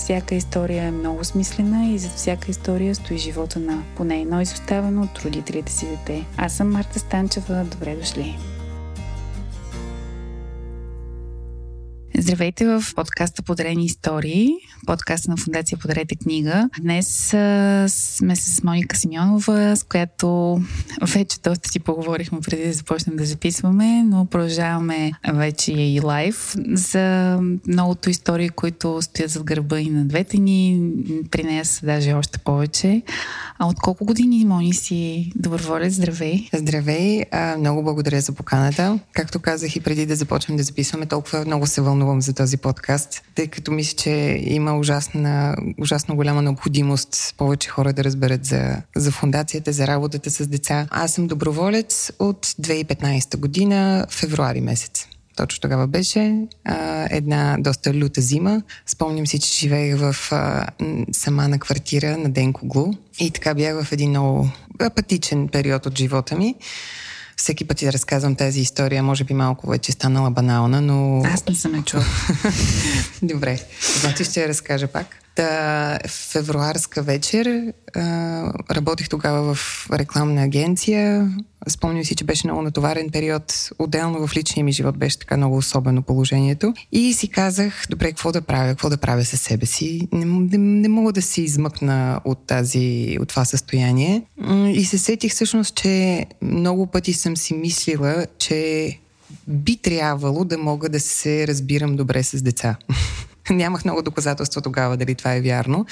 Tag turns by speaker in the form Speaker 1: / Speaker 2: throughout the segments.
Speaker 1: всяка история е много смислена и зад всяка история стои живота на поне едно изоставено от родителите си дете. Аз съм Марта Станчева. Добре дошли! Здравейте в подкаста Подарени истории, подкаста на Фундация Подарете книга. Днес а, сме с Моника Симеонова, с която вече доста си поговорихме преди да започнем да записваме, но продължаваме вече и лайв за многото истории, които стоят зад гърба и на двете ни. При нея са даже още повече. А от колко години, Мони, си доброволец? Здравей!
Speaker 2: Здравей! А, много благодаря за поканата. Както казах и преди да започнем да записваме, толкова много се вълнувам за този подкаст, тъй като мисля, че има ужасна, ужасно голяма необходимост повече хора да разберат за, за фундацията, за работата с деца. Аз съм доброволец от 2015 година, февруари месец. Точно тогава беше а, една доста люта зима. Спомням си, че живеех в а, сама на квартира на Денкоглу и така бях в един много апатичен период от живота ми. Всеки път да разказвам тази история, може би малко вече станала банална, но...
Speaker 1: Аз не съм я чула.
Speaker 2: Добре, значи ще я разкажа пак. Та, февруарска вечер а, работих тогава в рекламна агенция. Спомням си, че беше много натоварен период. Отделно в личния ми живот беше така много особено положението. И си казах, добре, какво да правя, какво да правя със себе си. Не, не, не мога да си измъкна от, тази, от това състояние. И се сетих всъщност, че много пъти съм си мислила, че би трябвало да мога да се разбирам добре с деца. Нямах много доказателства тогава дали това е вярно,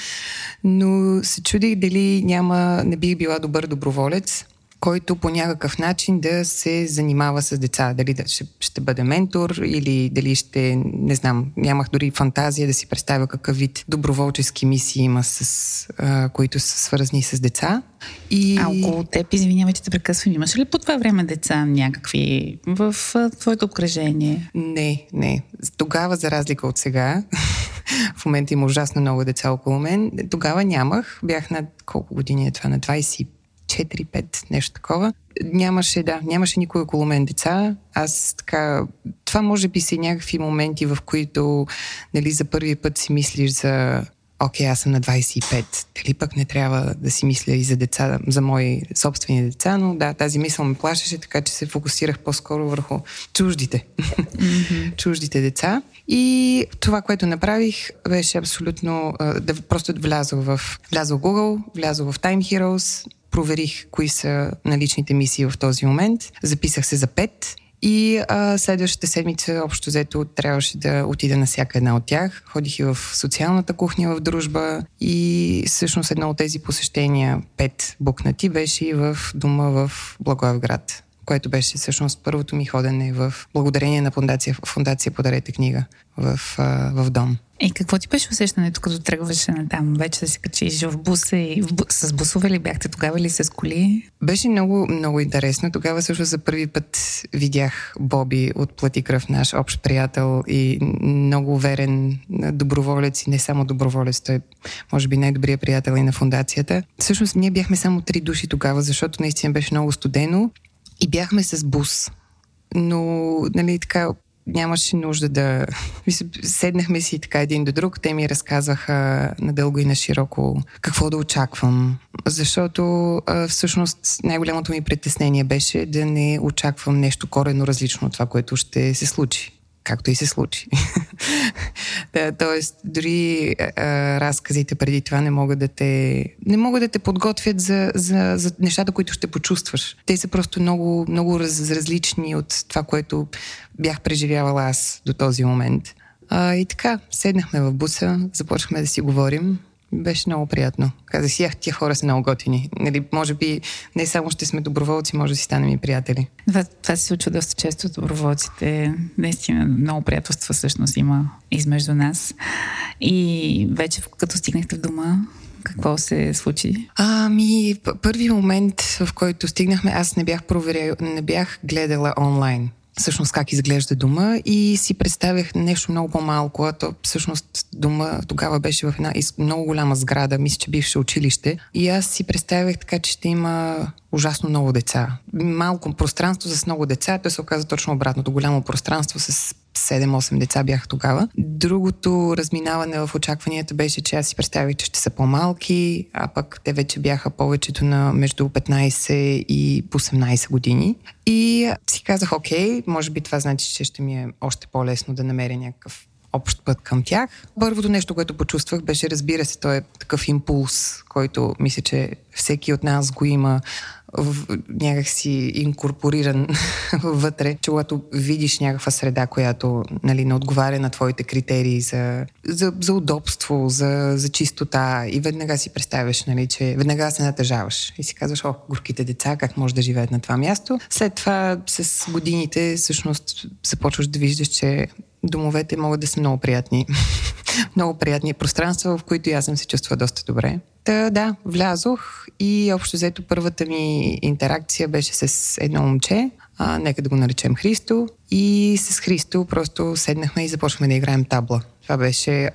Speaker 2: но се чудих дали няма, не бих била добър доброволец, който по някакъв начин да се занимава с деца. Дали да ще, ще бъде ментор или дали ще, не знам, нямах дори фантазия да си представя какъв вид доброволчески мисии има, с, а, които са свързани с деца.
Speaker 1: И... А около теб, извинявай, че те прекъсвам, имаш ли по това време деца някакви в твоето обкръжение?
Speaker 2: Не, не. Тогава, за разлика от сега, в момента има ужасно много деца около мен. Тогава нямах. Бях на колко години е това? На 25 4-5, нещо такова. Нямаше, да, нямаше никой около мен деца. Аз така, това може би са някакви моменти, в които, нали, за първи път си мислиш за окей, аз съм на 25, дали пък не трябва да си мисля и за деца, за мои собствени деца, но да, тази мисъл ме плашеше, така че се фокусирах по-скоро върху чуждите, mm-hmm. чуждите деца. И това, което направих, беше абсолютно да просто влязох в, влязох в Google, влязох в Time Heroes, проверих кои са наличните мисии в този момент, записах се за пет и а, следващата седмица, общо взето, трябваше да отида на всяка една от тях. Ходих и в социалната кухня в дружба и всъщност едно от тези посещения, пет букнати, беше и в дома в Благоевград което беше всъщност първото ми ходене в благодарение на фундация, фундация Подарете книга в, в дом.
Speaker 1: И какво ти беше усещането, като тръгваше на там? Вече да се качиш в буса и в бу... с бусове ли бяхте тогава или с коли?
Speaker 2: Беше много, много интересно. Тогава също за първи път видях Боби от Плати кръв, наш общ приятел и много уверен доброволец и не само доброволец, той може би най-добрият приятел и на фундацията. Всъщност ние бяхме само три души тогава, защото наистина беше много студено и бяхме с бус. Но, нали, така, нямаше нужда да... Седнахме си така един до друг. Те ми разказаха надълго и на широко какво да очаквам. Защото всъщност най-голямото ми притеснение беше да не очаквам нещо корено различно от това, което ще се случи както и се случи. да, тоест, дори а, разказите преди това не могат да те, не могат да те подготвят за, за, за нещата, които ще почувстваш. Те са просто много, много раз, различни от това, което бях преживявала аз до този момент. А, и така, седнахме в буса, започнахме да си говорим. Беше много приятно. Казах си, тия хора са много готини. Нали, може би не само ще сме доброволци, може да си станем и приятели.
Speaker 1: Това, това се случва доста често от доброволците. Наистина много приятелства всъщност има измежду нас. И вече като стигнахте в дома, какво се случи?
Speaker 2: Ами, първи момент, в който стигнахме, аз не бях проверял, не бях гледала онлайн всъщност как изглежда дома и си представях нещо много по-малко, а то всъщност дома тогава беше в една много голяма сграда, мисля, че бивше училище и аз си представях така, че ще има ужасно много деца. Малко пространство с много деца, то се оказа точно обратното. Голямо пространство с 7-8 деца бяха тогава. Другото разминаване в очакванията беше, че аз си представих, че ще са по-малки, а пък те вече бяха повечето на между 15 и 18 години. И си казах, окей, може би това значи, че ще ми е още по-лесно да намеря някакъв общ път към тях. Първото нещо, което почувствах, беше, разбира се, той е такъв импулс, който мисля, че всеки от нас го има някакси инкорпориран вътре, че когато видиш някаква среда, която нали, не отговаря на твоите критерии за, за, за удобство, за, за чистота и веднага си представяш, нали, че веднага се натъжаваш и си казваш, о, горките деца, как може да живеят на това място. След това с годините всъщност започваш да виждаш, че домовете могат да са много приятни. много приятни пространства, в които и аз съм се чувства доста добре. Та, да, влязох и общо взето първата ми интеракция беше с едно момче, а, нека да го наречем Христо. И с Христо просто седнахме и започнахме да играем табла. Това беше,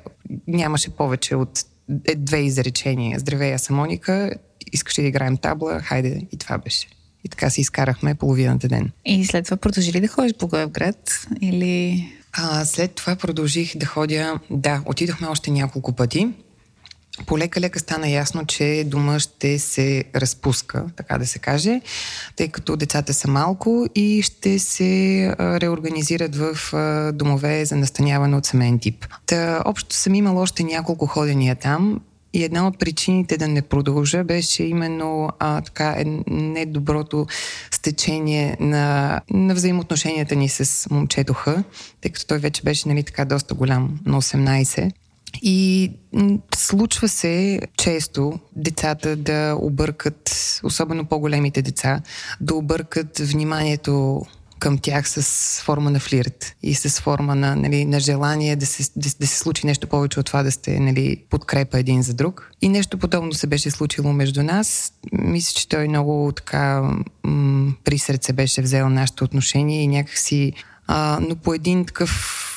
Speaker 2: нямаше повече от е, две изречения. Здравей, аз съм Моника, искаш ли да играем табла? Хайде, и това беше. И така си изкарахме половината ден.
Speaker 1: И след това продължи ли да ходиш по град? Или...
Speaker 2: А, след това продължих да ходя, да, отидохме още няколко пъти. Полека-лека стана ясно, че дома ще се разпуска, така да се каже, тъй като децата са малко и ще се реорганизират в домове за настаняване от семейен тип. Та, общо съм имал още няколко ходения там и една от причините да не продължа беше именно а, така, е, недоброто стечение на, на взаимоотношенията ни с момчето Х, тъй като той вече беше нали, така доста голям, на 18. И случва се често децата да объркат, особено по-големите деца, да объркат вниманието към тях с форма на флирт и с форма на, нали, на желание да се, да, да се случи нещо повече от това да сте нали, подкрепа един за друг. И нещо подобно се беше случило между нас. Мисля, че той много така м- при сърце беше взел нашето отношение и някакси а, но по един такъв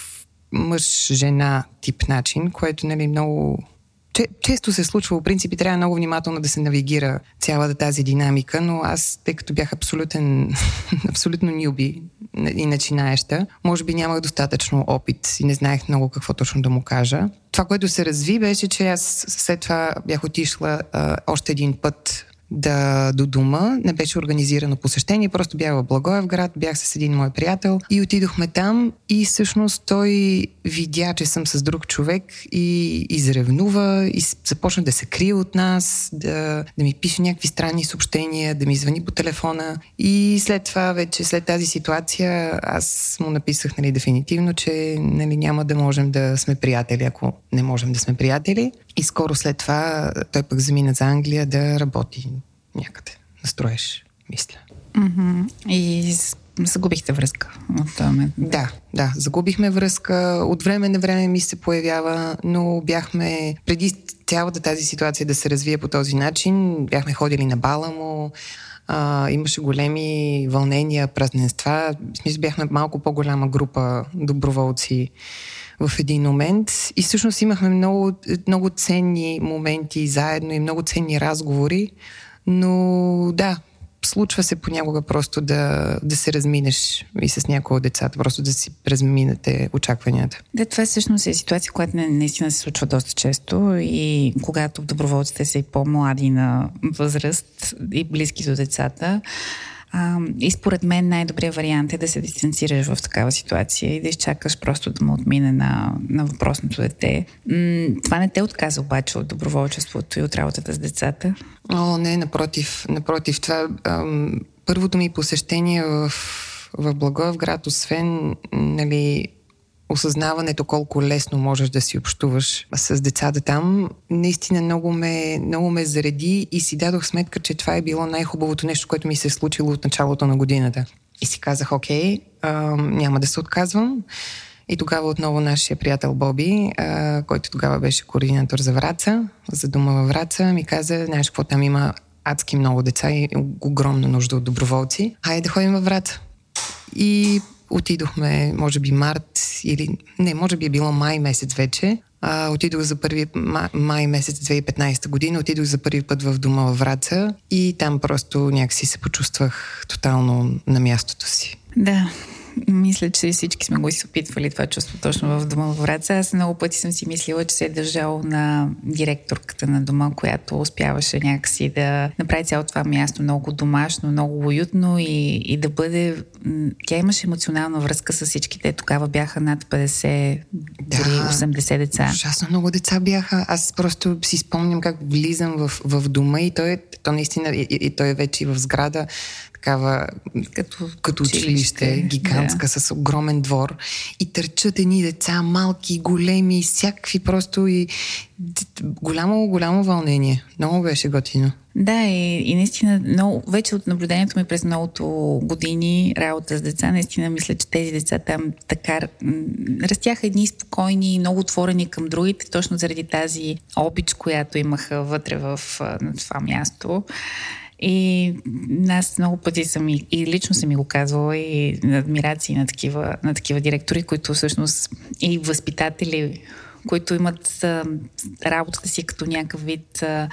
Speaker 2: мъж-жена тип начин, което нали, много често се случва, в принцип, трябва много внимателно да се навигира цялата тази динамика, но аз, тъй като бях абсолютен, абсолютно нюби и начинаеща, може би нямах достатъчно опит и не знаех много какво точно да му кажа. Това, което се разви, беше, че аз след това бях отишла а, още един път да до дома. Не беше организирано посещение, просто бях в Благоевград, бях с един мой приятел и отидохме там и всъщност той видя, че съм с друг човек и изревнува и започна да се крие от нас, да, да ми пише някакви странни съобщения, да ми звъни по телефона и след това вече, след тази ситуация, аз му написах нали, дефинитивно, че нали, няма да можем да сме приятели, ако не можем да сме приятели. И скоро след това той пък замина за Англия да работи някъде. Настроеш, мисля.
Speaker 1: Mm-hmm. И загубихте връзка от този момент.
Speaker 2: Да, да, загубихме връзка. От време на време ми се появява, но бяхме преди цялата тази ситуация да се развие по този начин, бяхме ходили на бала му, а, имаше големи вълнения, празненства. В смисъл бяхме малко по-голяма група доброволци в един момент. И всъщност имахме много, много ценни моменти заедно и много ценни разговори. Но да, случва се понякога просто да, да се разминеш и с някои от децата, просто да си разминете очакванията.
Speaker 1: Да, това всъщност е ситуация, която наистина се случва доста често и когато доброволците са и по-млади на възраст и близки до децата, а, и според мен най-добрият вариант е да се дистанцираш в такава ситуация и да изчакаш просто да му отмине на, на въпросното дете. М- това не те отказа обаче от доброволчеството и от работата с децата?
Speaker 2: О, не, напротив. Напротив, това ам, първото ми посещение в, в Благоевград, освен нали, осъзнаването колко лесно можеш да си общуваш с децата там, наистина много ме, много ме зареди и си дадох сметка, че това е било най-хубавото нещо, което ми се е случило от началото на годината. И си казах, окей, а, няма да се отказвам. И тогава отново нашия приятел Боби, а, който тогава беше координатор за Враца, за дома във Враца, ми каза, знаеш какво там има адски много деца и огромна нужда от доброволци. Хайде да ходим във Враца. И отидохме, може би март или не, може би е било май месец вече. А, отидох за първи май, май месец 2015 година, отидох за първи път в дома във Враца и там просто някакси се почувствах тотално на мястото си.
Speaker 1: Да, мисля, че всички сме го изопитвали това чувство точно в дома в Враца. Аз много пъти съм си мислила, че се е държал на директорката на дома, която успяваше някакси да направи цялото това място много домашно, много уютно и, и да бъде... Тя имаше емоционална връзка с всичките. Тогава бяха над 50, да, дори 80 деца.
Speaker 2: Ужасно много деца бяха. Аз просто си спомням как влизам в, в дома и той, то наистина, и, и той е вече в сграда, такава като, като училище, училище гигантска, да. с огромен двор. И търчат едни деца, малки, големи, всякакви просто и голямо, голямо вълнение. Много беше готино.
Speaker 1: Да, и, и наистина, много, вече от наблюдението ми през многото години работа с деца, наистина мисля, че тези деца там така растяха едни спокойни, много отворени към другите, точно заради тази обич, която имаха вътре в на това място. И аз много пъти съм и, и лично съм ми го казвала и адмирации на такива, на такива директори, които всъщност и възпитатели, които имат а, работата си като някакъв вид а,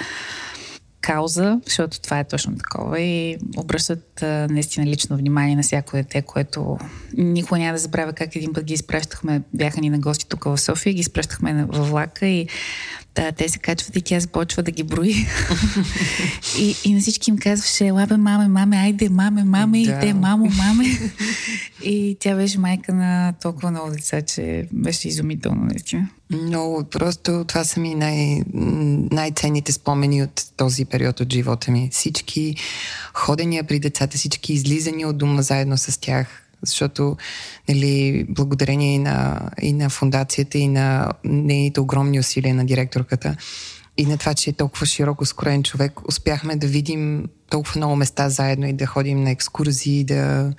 Speaker 1: кауза, защото това е точно такова и обръщат а, наистина лично внимание на всяко дете, което никога няма да забравя как един път ги изпращахме, бяха ни на гости тук в София, ги изпращахме във влака и да, те се качват и тя започва да ги брои. и, и на всички им казваше, лабе, маме, маме, айде, маме, маме, да. и те, мамо, маме. и тя беше майка на толкова много деца, че беше изумително, наистина.
Speaker 2: Много, просто това са ми най- най-ценните спомени от този период от живота ми. Всички ходения при децата, всички излизания от дома заедно с тях, защото нали, благодарение и на, и на фундацията, и на нейните огромни усилия на директорката, и на това, че е толкова широко скроен човек, успяхме да видим толкова много места заедно и да ходим на екскурзии, да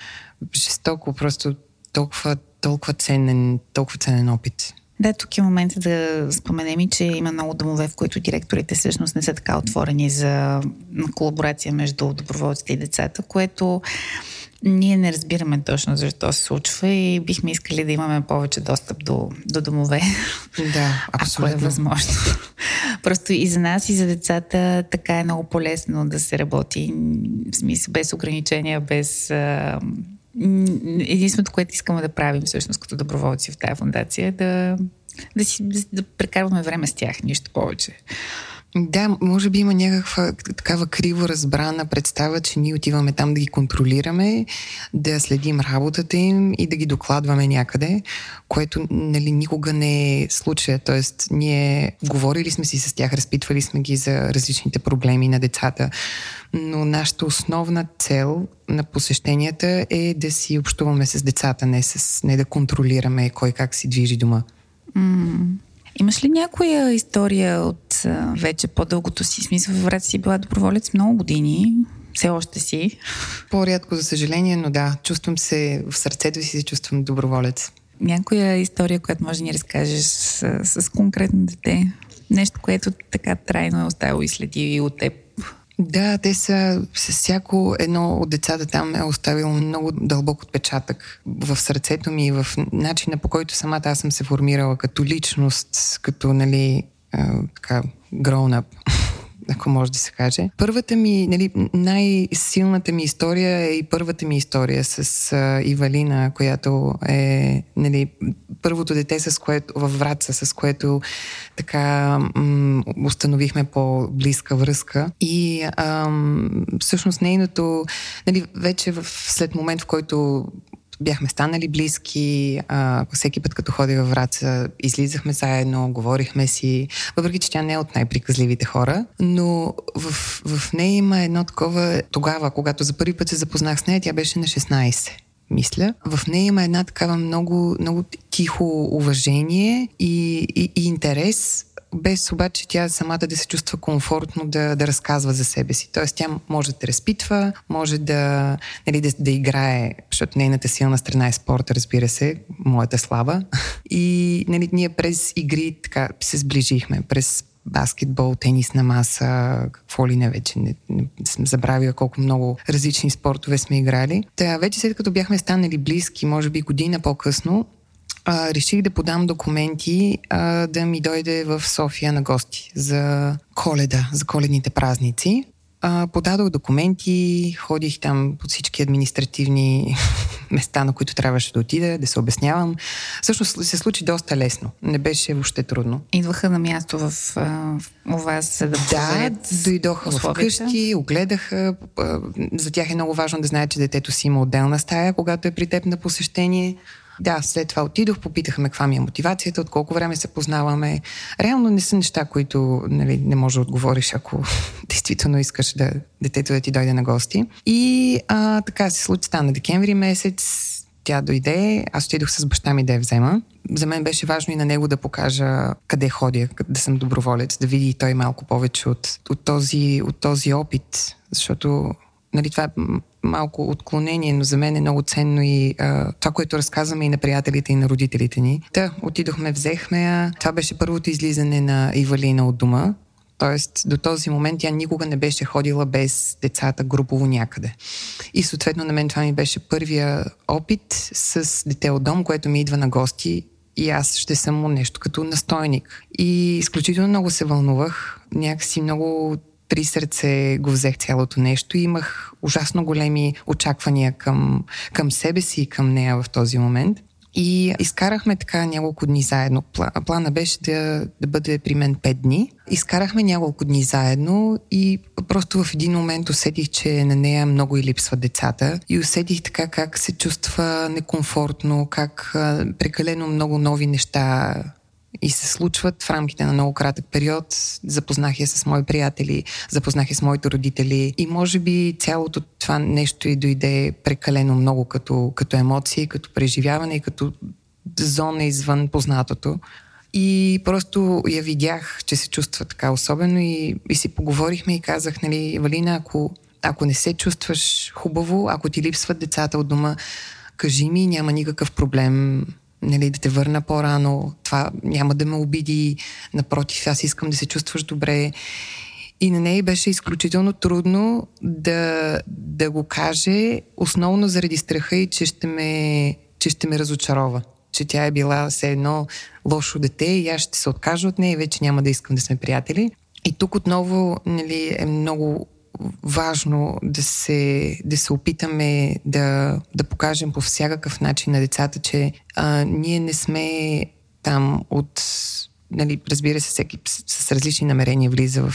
Speaker 2: жестоко, просто толкова, толкова ценен, толкова ценен опит.
Speaker 1: Да, тук е момента да споменем и, че има много домове, в които директорите всъщност не са така отворени за колаборация между доброволците и децата, което ние не разбираме точно защо се случва и бихме искали да имаме повече достъп до, до домове.
Speaker 2: Да, абсолютно.
Speaker 1: Ако е възможно. Просто и за нас, и за децата така е много по-лесно да се работи. В смисъл, без ограничения, без... Единственото, което искаме да правим всъщност като доброволци в тази фундация е да, да, си, да прекарваме време с тях, нищо повече.
Speaker 2: Да, може би има някаква такава криво разбрана представа, че ние отиваме там да ги контролираме, да следим работата им и да ги докладваме някъде, което нали, никога не е случая. Тоест, ние говорили сме си с тях, разпитвали сме ги за различните проблеми на децата, но нашата основна цел на посещенията е да си общуваме с децата, не, с, не да контролираме кой как си движи дома.
Speaker 1: Mm. Имаш ли някоя история от вече по-дългото си смисъл? В врата си била доброволец много години. Все още си.
Speaker 2: По-рядко, за съжаление, но да, чувствам се, в сърцето си се чувствам доброволец.
Speaker 1: Някоя история, която може да ни разкажеш с, с конкретно дете? Нещо, което така трайно е оставило и следи от теб
Speaker 2: да, те са, с всяко едно от децата там е оставило много дълбок отпечатък в сърцето ми и в начина по който самата аз съм се формирала като личност, като, нали, а, така, grown up ако може да се каже. Първата ми, нали, най-силната ми история е и първата ми история с а, Ивалина, която е нали, първото дете, с което, във Враца, с което така м- установихме по-близка връзка. И ам, всъщност нейното, нали, вече в, след момент, в който бяхме станали близки. А, всеки път, като ходи във Враца, излизахме заедно, говорихме си. Въпреки, че тя не е от най-приказливите хора, но в, в нея има едно такова... Тогава, когато за първи път се запознах с нея, тя беше на 16 мисля. В нея има една такава много, много тихо уважение и, и, и интерес без обаче тя самата да се чувства комфортно да, да разказва за себе си. Тоест тя може да разпитва, може да, нали, да, да играе, защото нейната силна страна е спорта, разбира се, моята слава. И нали, ние през игри така се сближихме, през баскетбол, тенис на маса, какво ли не вече. Не, не, не съм забравила колко много различни спортове сме играли. Та вече след като бяхме станали близки, може би година по-късно, а, реших да подам документи а, да ми дойде в София на гости за коледа, за коледните празници. А, подадох документи, ходих там по всички административни места, на които трябваше да отида, да се обяснявам. Всъщност се случи доста лесно. Не беше въобще трудно.
Speaker 1: Идваха на място в, в у вас, за да
Speaker 2: Да, дойдоха вкъщи, огледаха. За тях е много важно да знаят, че детето си има отделна стая, когато е при теб на посещение. Да, след това отидох, попитахме каква ми е мотивацията, от колко време се познаваме. Реално не са неща, които нали, не можеш да отговориш, ако действително искаш да детето да ти дойде на гости. И а, така се случи, стана декември месец, тя дойде, аз отидох с баща ми да я взема. За мен беше важно и на него да покажа къде ходя, да съм доброволец, да види той малко повече от, от, този, от този опит, защото нали, това е малко отклонение, но за мен е много ценно и а, това, което разказваме и на приятелите и на родителите ни. Та, отидохме, взехме я. Това беше първото излизане на Ивалина от дома. Тоест, до този момент тя никога не беше ходила без децата групово някъде. И съответно на мен това ми беше първия опит с дете от дом, което ми идва на гости и аз ще съм му нещо като настойник. И изключително много се вълнувах. Някакси много при сърце го взех цялото нещо и имах ужасно големи очаквания към, към себе си и към нея в този момент. И изкарахме така няколко дни заедно. Плана беше да, да бъде при мен 5 дни. Изкарахме няколко дни заедно и просто в един момент усетих, че на нея много и липсват децата. И усетих така как се чувства некомфортно, как прекалено много нови неща и се случват в рамките на много кратък период. Запознах я с мои приятели, запознах я с моите родители и може би цялото това нещо и дойде прекалено много като, като емоции, като преживяване и като зона извън познатото. И просто я видях, че се чувства така особено и, и си поговорихме и казах, нали, Валина, ако, ако не се чувстваш хубаво, ако ти липсват децата от дома, кажи ми, няма никакъв проблем нали, да те върна по-рано, това няма да ме обиди, напротив, аз искам да се чувстваш добре. И на нея беше изключително трудно да, да го каже, основно заради страха и, че ще ме, че ще ме разочарова. Че тя е била все едно лошо дете и аз ще се откажа от нея и вече няма да искам да сме приятели. И тук отново нали, е много важно да се, да се опитаме да, да покажем по всякакъв начин на децата, че а, ние не сме там от нали, разбира се, всеки с различни намерения влиза в,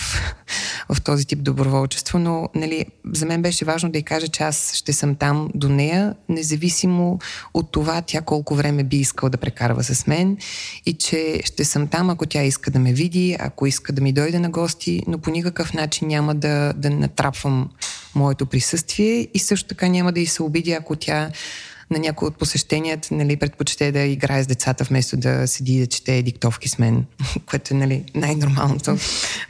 Speaker 2: в този тип доброволчество, но нали, за мен беше важно да й кажа, че аз ще съм там до нея, независимо от това тя колко време би искала да прекарва с мен и че ще съм там, ако тя иска да ме види, ако иска да ми дойде на гости, но по никакъв начин няма да, да натрапвам моето присъствие и също така няма да й се обиди, ако тя на някои от посещенията нали, предпочете да играе с децата, вместо да седи и да чете диктовки с мен, което е нали, най-нормалното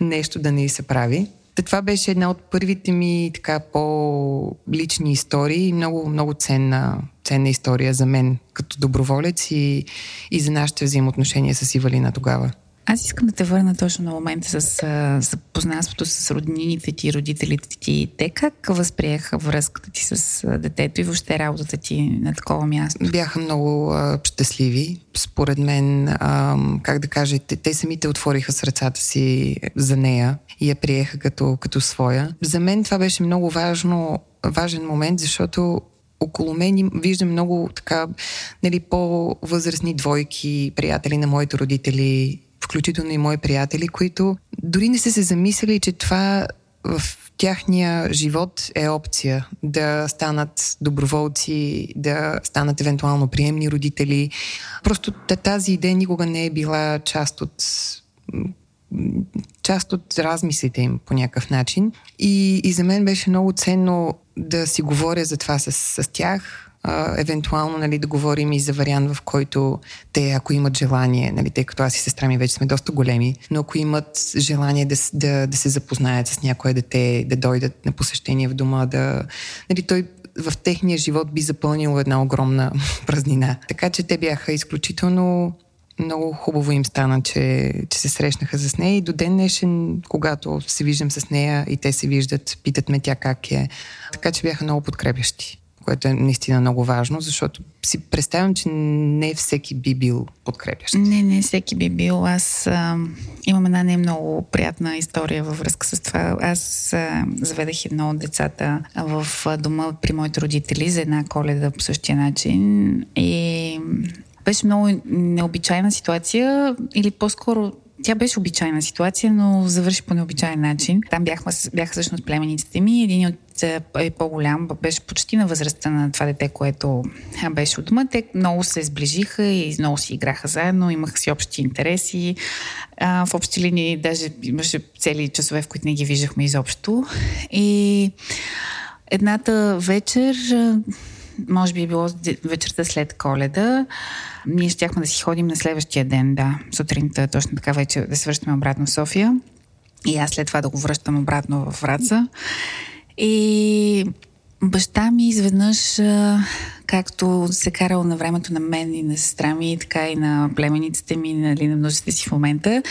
Speaker 2: нещо да не се прави. Та това беше една от първите ми така по-лични истории много, много ценна, ценна история за мен като доброволец и, и за нашите взаимоотношения с Ивалина тогава.
Speaker 1: Аз искам да те върна точно на момента с запознанството с роднините ти, родителите ти. Те как възприеха връзката ти с детето и въобще работата ти на такова място?
Speaker 2: Бяха много а, щастливи. Според мен, а, как да кажа, те, те самите отвориха сърцата си за нея и я приеха като, като своя. За мен това беше много важно, важен момент, защото около мен виждам много така, нали, по-възрастни двойки, приятели на моите родители, включително и мои приятели, които дори не са се замислили, че това в тяхния живот е опция да станат доброволци, да станат евентуално приемни родители. Просто тази идея никога не е била част от част от размислите им по някакъв начин. И, и за мен беше много ценно да си говоря за това с, с тях, а, евентуално нали, да говорим и за вариант, в който те, ако имат желание, нали, тъй като аз и сестра ми вече сме доста големи, но ако имат желание да, да, да се запознаят с някое дете, да дойдат на посещение в дома, да... Нали, той в техния живот би запълнил една огромна празнина. Така че те бяха изключително много хубаво им стана, че, че се срещнаха с нея и до ден днешен, когато се виждам с нея и те се виждат, питат ме тя как е. Така че бяха много подкрепящи което е наистина много важно, защото си представям, че не всеки би бил подкрепящ.
Speaker 1: Не, не всеки би бил. Аз а, имам една не много приятна история във връзка с това. Аз а, заведах едно от децата в дома при моите родители за една коледа по същия начин и беше много необичайна ситуация или по-скоро тя беше обичайна ситуация, но завърши по необичайен начин. Там бяхме, бяха всъщност племениците ми. Един от е, е по-голям, беше почти на възрастта на това дете, което беше от дома. Те много се сближиха и много си играха заедно, имаха си общи интереси. А, в общи линии даже имаше цели часове, в които не ги виждахме изобщо. И едната вечер може би е било вечерта след коледа. Ние щяхме да си ходим на следващия ден, да, сутринта, точно така вече да се връщаме обратно в София. И аз след това да го връщам обратно в Враца. И баща ми изведнъж, както се карал на времето на мен и на сестра ми, така и на племениците ми, нали, на нуждите си в момента,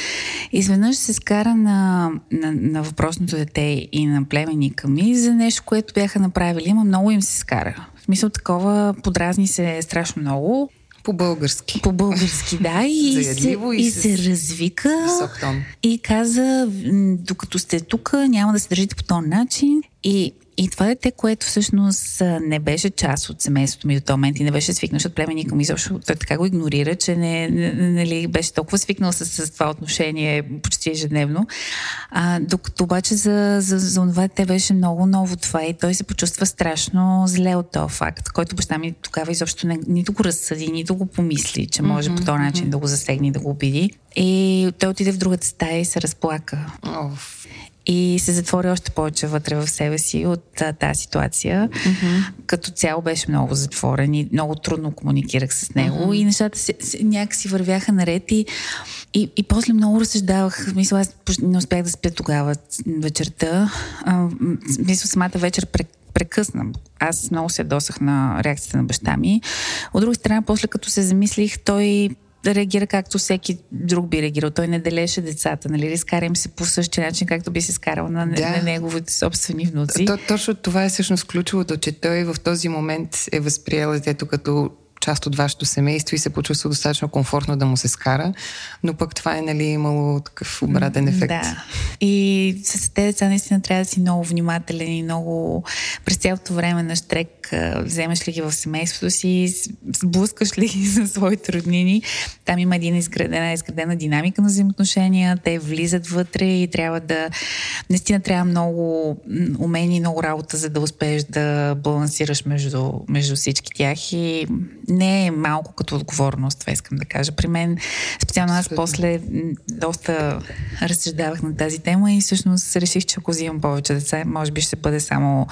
Speaker 1: изведнъж се скара на, на, на въпросното дете и на племенника ми за нещо, което бяха направили, ама много им се скара. Смисъл такова, подразни се страшно много.
Speaker 2: По-български.
Speaker 1: По-български, да. И, се, и, и се развика. И каза, докато сте тук, няма да се държите по този начин. И и това дете, което всъщност не беше част от семейството ми до този момент и не беше свикнал, защото племенника ми защото той така го игнорира, че не, не, нали, беше толкова свикнал с, с това отношение почти ежедневно. А, докато обаче за, за, за това те беше много ново това и той се почувства страшно зле от този факт, който баща ми тогава изобщо не, нито го разсъди, нито го помисли, че може mm-hmm, по този начин mm-hmm. да го засегне и да го обиди. И той отиде в другата стая и се разплака. Oh и се затвори още повече вътре в себе си от а, тази ситуация. Mm-hmm. Като цяло беше много затворен и много трудно комуникирах с него mm-hmm. и нещата се, се, някакси вървяха наред и, и, и после много разсъждавах. Мисля, аз не успях да спя тогава вечерта. А, мисля, самата вечер прекъсна. Аз много се досах на реакцията на баща ми. От друга страна, после като се замислих, той реагира както всеки друг би реагирал. Той не делеше децата, нали? Скара им се по същия начин, както би се скарал на, да. на неговите собствени внуци.
Speaker 2: То, точно това е всъщност ключовото, че той в този момент е възприел детето като част от вашето семейство и се почувства достатъчно комфортно да му се скара, но пък това е нали, имало такъв обратен ефект.
Speaker 1: Да. И с тези деца наистина трябва да си много внимателен и много през цялото време на штрек вземаш ли ги в семейството си, сблъскаш ли ги за своите роднини. Там има един изградена, изградена динамика на взаимоотношения, те влизат вътре и трябва да наистина трябва много умение и много работа, за да успееш да балансираш между, между всички тях и не е малко като отговорност, това искам да кажа. При мен, специално аз после доста разсъждавах на тази тема и всъщност реших, че ако взимам повече деца, може би ще бъде само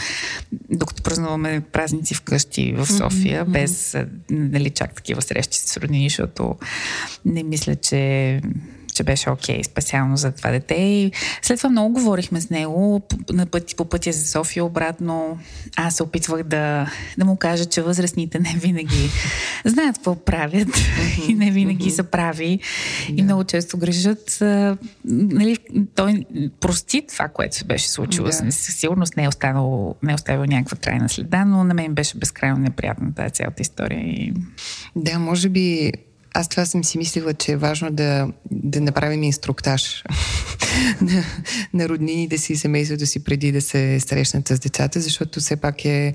Speaker 1: докато празнуваме празници вкъщи в София, mm-hmm. без нали, чак такива срещи с роднини, защото не мисля, че че беше окей, okay, специално за това дете. И след това много говорихме с него на пъти, по пътя за София обратно. Аз се опитвах да, да му кажа, че възрастните не винаги знаят какво правят и не винаги са прави и много често грешат. Нали, той прости това, което се беше случило. Със сигурност не е, останало, не е оставил някаква трайна следа, но на мен беше безкрайно неприятна тази цялата история. И...
Speaker 2: Да, може би аз това съм си мислила, че е важно да, да направим инструктаж на, на роднините си и семейството си преди да се срещнат с децата, защото все пак е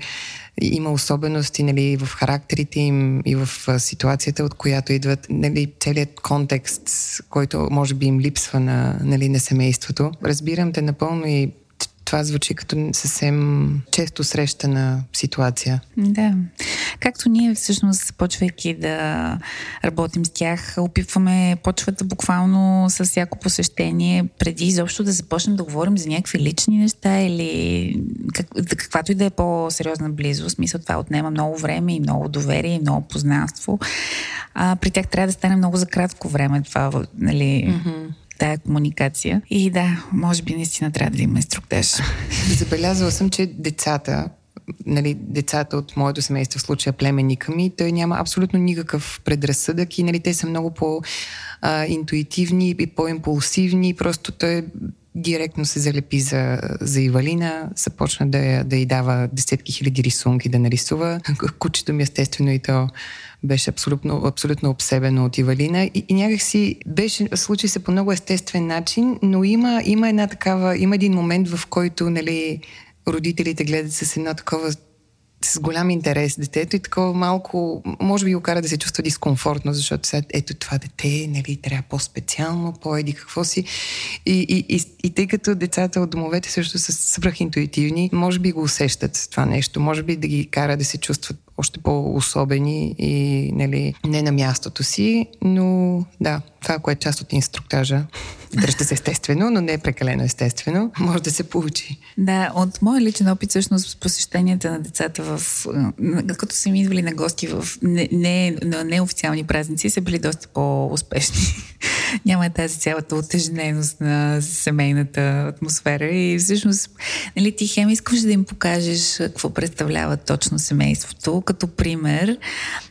Speaker 2: има особености нали, в характерите им и в ситуацията, от която идват нали, целият контекст, който може би им липсва на, нали, на семейството. Разбирам те напълно и това звучи като съвсем често срещана ситуация.
Speaker 1: Да. Както ние всъщност, започвайки да работим с тях, опитваме почвата буквално с всяко посещение, преди изобщо да започнем да говорим за някакви лични неща или как, каквато и да е по-сериозна близост. Смисъл това отнема много време и много доверие и много познанство. А, при тях трябва да стане много за кратко време това, нали, mm-hmm тая комуникация. И да, може би наистина трябва да има инструктеж.
Speaker 2: Забелязала съм, че децата нали, децата от моето семейство, в случая племенника ми, той няма абсолютно никакъв предразсъдък и нали, те са много по-интуитивни и по-импулсивни. Просто той директно се залепи за, за Ивалина, започна да, да й дава десетки хиляди рисунки да нарисува. Кучето ми естествено и то беше абсолютно, абсолютно обсебено от Ивалина и, и някак си беше, случи се по много естествен начин, но има, има една такава, има един момент, в който нали, родителите гледат с едно такова с голям интерес детето и такова малко, може би го кара да се чувства дискомфортно, защото сега ето това дете, нали, трябва по-специално, по-еди какво си. И, и, и, и тъй като децата от домовете също са свръхинтуитивни, може би го усещат това нещо, може би да ги кара да се чувстват още по-особени и нали, не на мястото си, но да, това, което е част от инструктажа, дръжте се естествено, но не е прекалено естествено, може да се получи.
Speaker 1: Да, от моя личен опит, всъщност, посещенията на децата в... Като са ми идвали на гости в не, не, на неофициални празници, са били доста по-успешни. Няма тази цялата отежненост на семейната атмосфера и всъщност, нали, ти хем искаш да им покажеш какво представлява точно семейството, като пример,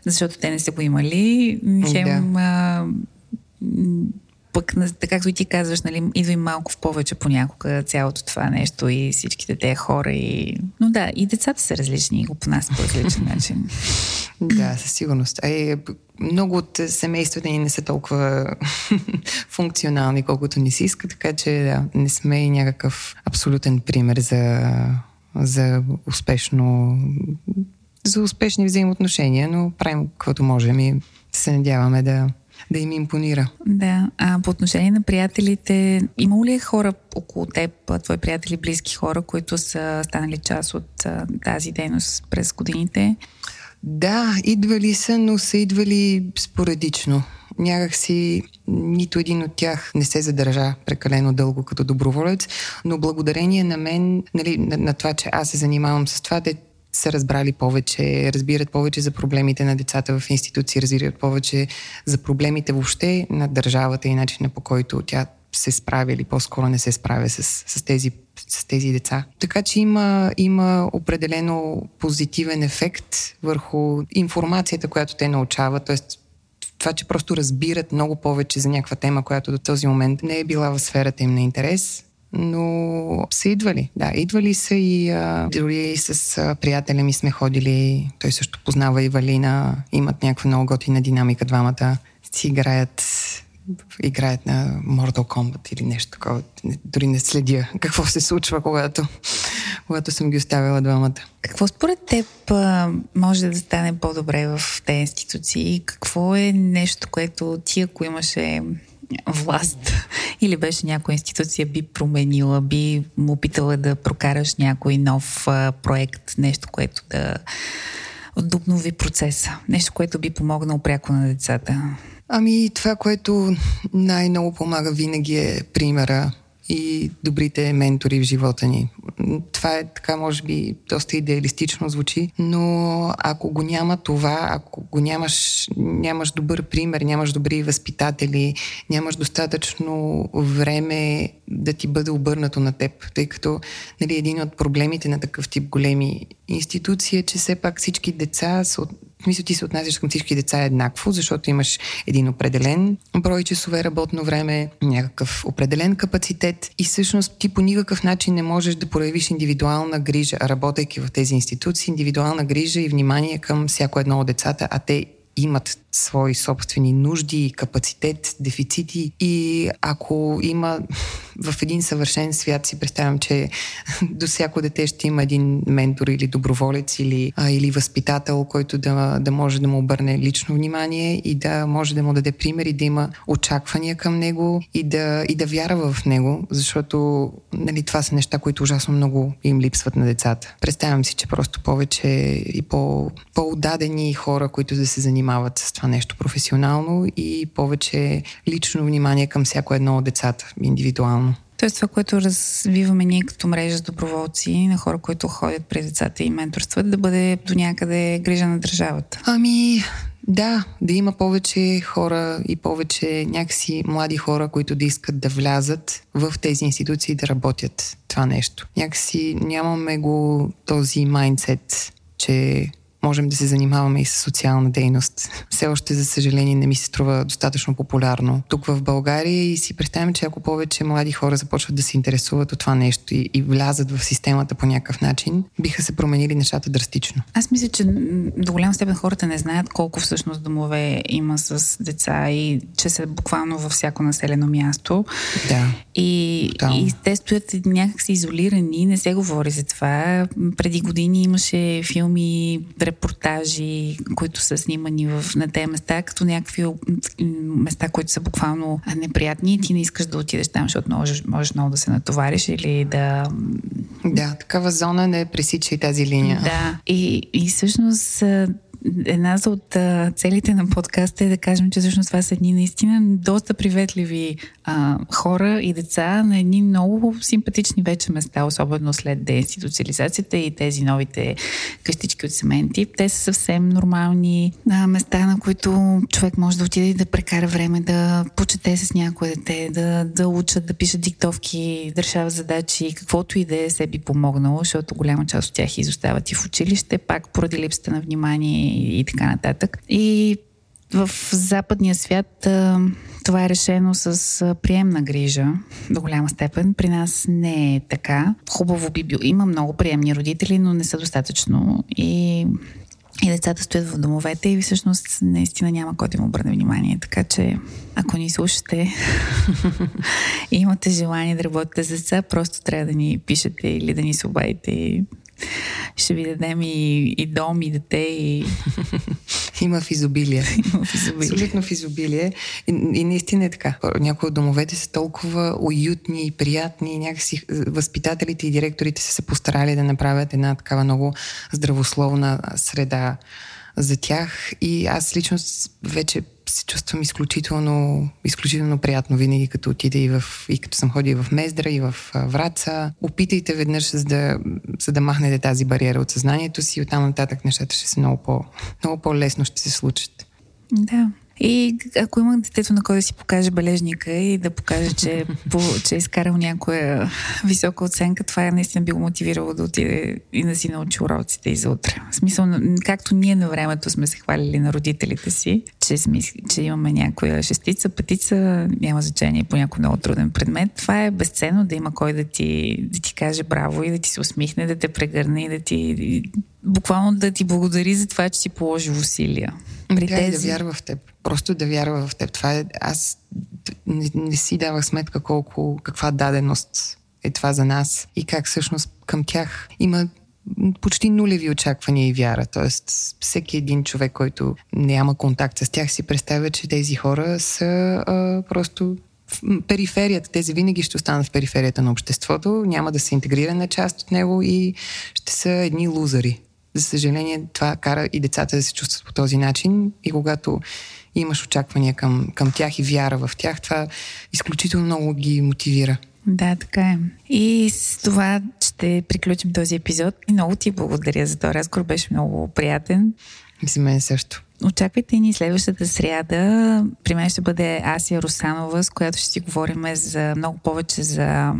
Speaker 1: защото те не са го имали. Хем да пък, както и ти казваш, нали, идва и малко в повече понякога цялото това нещо и всичките тези хора. И... Но да, и децата са различни и го понасят по различен начин.
Speaker 2: Да, със сигурност. А и много от семействата ни не са толкова функционални, колкото ни си иска, така че да, не сме и някакъв абсолютен пример за, за успешно за успешни взаимоотношения, но правим каквото можем и се надяваме да да им импонира.
Speaker 1: Да. А по отношение на приятелите, има ли е хора около теб, твои приятели, близки хора, които са станали част от а, тази дейност през годините?
Speaker 2: Да, идвали са, но са идвали споредично. Някак си нито един от тях не се задържа прекалено дълго като доброволец, но благодарение на мен, нали, на, на това, че аз се занимавам с това, те са разбрали повече, разбират повече за проблемите на децата в институции, разбират повече за проблемите въобще на държавата и начина по който тя се справя или по-скоро не се справя с, с, тези, с тези деца. Така че има, има определено позитивен ефект върху информацията, която те научават, т.е. това, че просто разбират много повече за някаква тема, която до този момент не е била в сферата им на интерес но са идвали. Да, идвали са и а, дори с а, приятеля ми сме ходили. Той също познава и Валина. Имат някаква много готина динамика двамата. Си играят играят на Mortal Kombat или нещо такова. Дори не следя какво се случва, когато, когато съм ги оставила двамата.
Speaker 1: Какво според теб може да стане по-добре в тези институции? Какво е нещо, което ти, ако имаше власт или беше някоя институция би променила, би му опитала да прокараш някой нов а, проект, нещо, което да отдобнови процеса, нещо, което би помогнало пряко на децата?
Speaker 2: Ами това, което най-много помага винаги е примера и добрите ментори в живота ни. Това е така, може би, доста идеалистично звучи, но ако го няма това, ако го нямаш, нямаш добър пример, нямаш добри възпитатели, нямаш достатъчно време да ти бъде обърнато на теб, тъй като нали, един от проблемите на такъв тип големи институции е, че все пак всички деца са мисля, ти се отнасяш към всички деца еднакво, защото имаш един определен брой часове работно време, някакъв определен капацитет и всъщност ти по никакъв начин не можеш да проявиш индивидуална грижа, работейки в тези институции, индивидуална грижа и внимание към всяко едно от децата, а те имат свои собствени нужди, капацитет, дефицити и ако има в един съвършен свят си представям, че до всяко дете ще има един ментор или доброволец или, а, или възпитател, който да, да може да му обърне лично внимание и да може да му даде пример и да има очаквания към него и да, и да вярва в него, защото нали, това са неща, които ужасно много им липсват на децата. Представям си, че просто повече и по, по-удадени хора, които да се занимават с това нещо професионално и повече лично внимание към всяко едно от децата, индивидуално.
Speaker 1: Тоест това, което развиваме ние като мрежа с доброволци на хора, които ходят при децата и менторстват, да бъде до някъде грижа на държавата.
Speaker 2: Ами, да, да има повече хора и повече някакси млади хора, които да искат да влязат в тези институции да работят това нещо. Някакси нямаме го този майндсет, че можем да се занимаваме и с социална дейност. Все още, за съжаление, не ми се струва достатъчно популярно тук в България и си представям, че ако повече млади хора започват да се интересуват от това нещо и, и влязат в системата по някакъв начин, биха се променили нещата драстично.
Speaker 1: Аз мисля, че до голям степен хората не знаят колко всъщност домове има с деца и че са буквално във всяко населено място.
Speaker 2: Да.
Speaker 1: И, и те стоят някакси изолирани, не се говори за това. Преди години имаше филми, репортажи, които са снимани в, на тези места, като някакви места, които са буквално неприятни и ти не искаш да отидеш там, защото можеш, можеш много да се натовариш или да...
Speaker 2: Да, такава зона не пресича и тази линия.
Speaker 1: Да, и, и всъщност една от целите на подкаста е да кажем, че всъщност това са едни наистина доста приветливи а, хора и деца на едни много симпатични вече места, особено след деинституциализацията и тези новите къщички от семейен тип. Те са съвсем нормални а, места, на които човек може да отиде и да прекара време, да почете с някое дете, да, да учат, да пишат диктовки, да задачи, каквото и да е се би помогнало, защото голяма част от тях изостават и в училище, пак поради липсата на внимание и, така нататък. И в западния свят това е решено с приемна грижа до голяма степен. При нас не е така. Хубаво би било. Има много приемни родители, но не са достатъчно. И, и децата стоят в домовете и всъщност наистина няма кой да им обърне внимание. Така че, ако ни слушате и имате желание да работите с деца, просто трябва да ни пишете или да ни се обадите ще ви дадем и, и дом, и дете, и...
Speaker 2: Има в изобилие.
Speaker 1: Има в изобилие.
Speaker 2: Абсолютно в изобилие. И, и наистина е така. Някои от домовете са толкова уютни и приятни. Някакси възпитателите и директорите са се постарали да направят една такава много здравословна среда за тях. И аз лично вече се чувствам изключително, изключително приятно винаги, като отида и, в, и като съм ходила в Мездра и в Враца. Опитайте веднъж, за да, за да махнете тази бариера от съзнанието си и оттам нататък нещата ще са много, по, много по-лесно ще се случат.
Speaker 1: Да. И ако има детето на кой да си покаже бележника и да покаже, че, по, че е изкарал някоя висока оценка, това е наистина би го мотивирало да отиде и да си научи уроците и за утре. В смисъл, както ние на времето сме се хвалили на родителите си, че, сме, че имаме някоя шестица, петица, няма значение по някой много труден предмет, това е безценно да има кой да ти, да ти каже браво и да ти се усмихне, да те прегърне и да ти буквално да ти благодари за това, че си положил усилия.
Speaker 2: При да, тези... да вярва в теб. Просто да вярва в теб. Това е, аз не, не си давах сметка колко, каква даденост е това за нас и как всъщност към тях има почти нулеви очаквания и вяра. Тоест, всеки един човек, който няма контакт с тях, си представя, че тези хора са а, просто в периферията. Тези винаги ще останат в периферията на обществото, няма да се интегрирана част от него и ще са едни лузари. За съжаление, това кара и децата да се чувстват по този начин и когато имаш очаквания към, към тях и вяра в тях, това изключително много ги мотивира.
Speaker 1: Да, така е. И с това ще приключим този епизод. Много ти благодаря за този разговор. Беше много приятен.
Speaker 2: За мен също.
Speaker 1: Очаквайте ни следващата сряда. При мен ще бъде Асия Русанова, с която ще си говорим за много повече за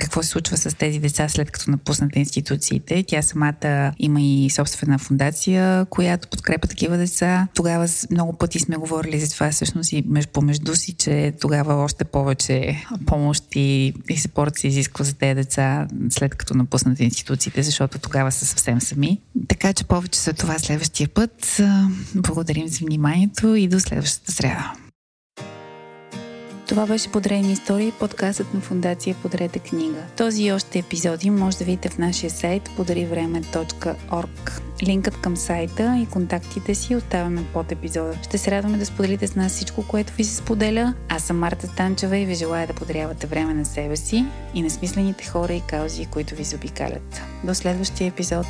Speaker 1: какво се случва с тези деца след като напуснат институциите. Тя самата има и собствена фундация, която подкрепа такива деца. Тогава много пъти сме говорили за това всъщност и помежду си, че тогава още повече помощ и, и сапорт се изисква за тези деца след като напуснат институциите, защото тогава са съвсем сами. Така че повече за това следващия път. Благодарим за вниманието и до следващата среда. Това беше Подрени истории, подкастът на фундация Подрете книга. Този и още епизоди може да видите в нашия сайт podarivreме.org. Линкът към сайта и контактите си оставяме под епизода. Ще се радваме да споделите с нас всичко, което ви се споделя. Аз съм Марта Станчева и ви желая да подарявате време на себе си и на смислените хора и каузи, които ви заобикалят. До следващия епизод!